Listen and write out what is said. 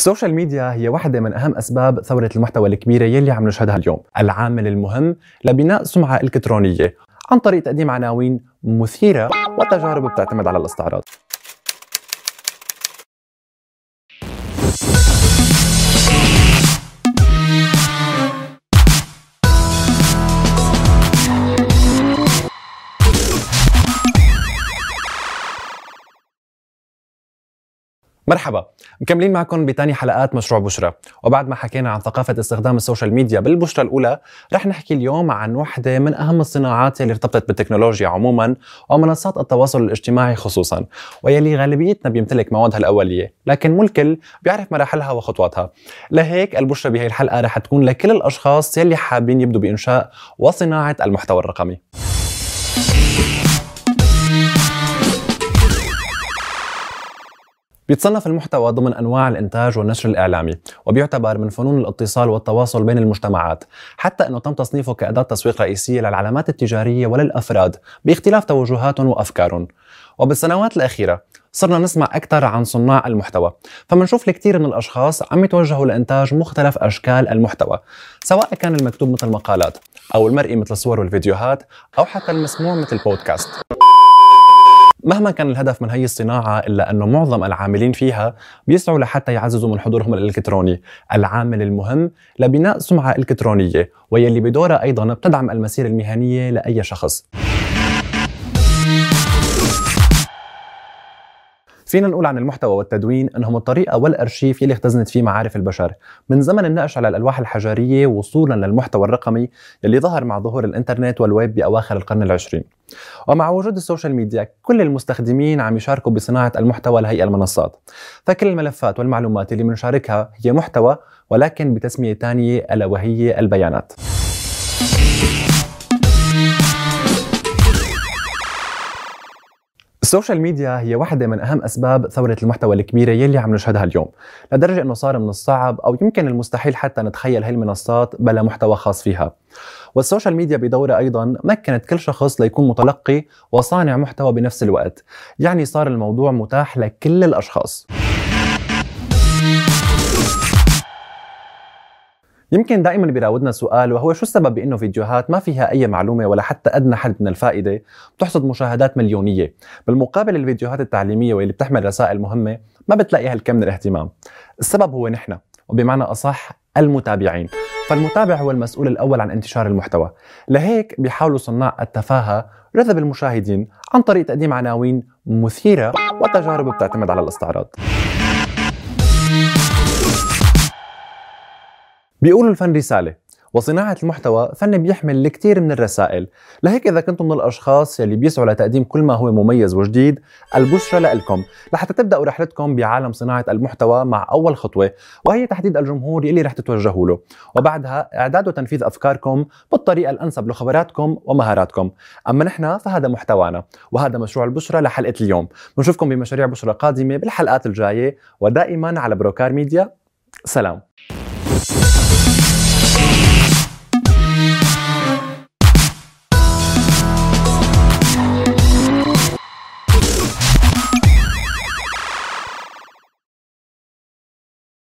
السوشيال ميديا هي واحدة من أهم أسباب ثورة المحتوى الكبيرة يلي عم نشهدها اليوم. العامل المهم لبناء سمعة إلكترونية عن طريق تقديم عناوين مثيرة وتجارب بتعتمد على الاستعراض. مرحبا. مكملين معكم بتاني حلقات مشروع بشرى. وبعد ما حكينا عن ثقافة استخدام ال social media بالبشرى الأولى رح نحكي اليوم عن وحدة من أهم الصناعات اللي ارتبطت بالتكنولوجيا عموما ومنصات التواصل الاجتماعي خصوصا ويلي غالبيتنا بيمتلك موادها الأولية لكن مو الكل بيعرف مراحلها وخطواتها. لهيك البشرى بهي الحلقة رح تكون لكل الأشخاص يلي حابين يبدوا بإنشاء وصناعة المحتوى الرقمي. بيتصنف المحتوى ضمن أنواع الإنتاج والنشر الإعلامي وبيعتبر من فنون الاتصال والتواصل بين المجتمعات حتى إنه تم تصنيفه كأداة تسويق رئيسية للعلامات التجارية وللأفراد باختلاف توجهاتهم وافكارهم وبالسنوات الأخيرة صرنا نسمع أكثر عن صناع المحتوى فمنشوف الكثير من الأشخاص عم يتوجهوا لإنتاج مختلف أشكال المحتوى سواء كان المكتوب مثل مقالات أو المرئي مثل الصور والفيديوهات أو حتى المسموع مثل بودكاست مهما كان الهدف من هي الصناعة إلا أنه معظم العاملين فيها بيسعوا لحتى يعززوا من حضورهم الإلكتروني. العامل المهم لبناء سمعة إلكترونية ويلي بدورها أيضا بتدعم المسيرة المهنية لأي شخص. فينا نقول عن المحتوى والتدوين إنهم الطريقة والأرشيف يلي اختزنت فيه معارف البشر. من زمن النقش على الألواح الحجرية وصولا للمحتوى الرقمي يلي ظهر مع ظهور الإنترنت والويب بأواخر القرن العشرين. ومع وجود ال social media كل المستخدمين عم يشاركوا بصناعة المحتوى لهي المنصات. فكل الملفات والمعلومات اللي بنشاركها هي محتوى ولكن بتسمية ثانية ألا وهي البيانات. ال social media هي واحدة من أهم أسباب ثورة المحتوى الكبيرة يلي عم نشهدها اليوم. لدرجة أنه صار من الصعب أو يمكن المستحيل حتى نتخيل هاي المنصات بلا محتوى خاص فيها. وال social media بدورها أيضا مكنت كل شخص ليكون متلقي وصانع محتوى بنفس الوقت. يعني صار الموضوع متاح لكل الأشخاص. يمكن دائما بيراودنا سؤال وهو شو السبب بإنه فيديوهات ما فيها أي معلومة ولا حتى أدنى حد من الفائدة بتحصد مشاهدات مليونية؟ بالمقابل الفيديوهات التعليمية واللي بتحمل رسائل مهمة ما بتلاقي هالكم من الاهتمام. السبب هو نحن وبمعنى أصح المتابعين. فالمتابع هو المسؤول الأول عن انتشار المحتوى. لهيك بيحاولوا صناع التفاهة رذب المشاهدين عن طريق تقديم عناوين مثيرة وتجارب بتعتمد على الاستعراض. بيقولوا الفن رسالة وصناعة المحتوى فن بيحمل الكثير من الرسائل. لهيك إذا كنتم من الأشخاص يلي بيسعوا لتقديم كل ما هو مميز وجديد البشرى لكم لحتى تبدأوا رحلتكم بعالم صناعة المحتوى مع أول خطوة وهي تحديد الجمهور يلي رح تتوجهوا له. وبعدها إعداد وتنفيذ أفكاركم بالطريقة الأنسب لخبراتكم ومهاراتكم. أما نحن فهذا محتوانا وهذا مشروع البشرى لحلقة اليوم. بنشوفكم بمشاريع بشرى قادمة بالحلقات الجاية ودائما على بروكار ميديا. سلام.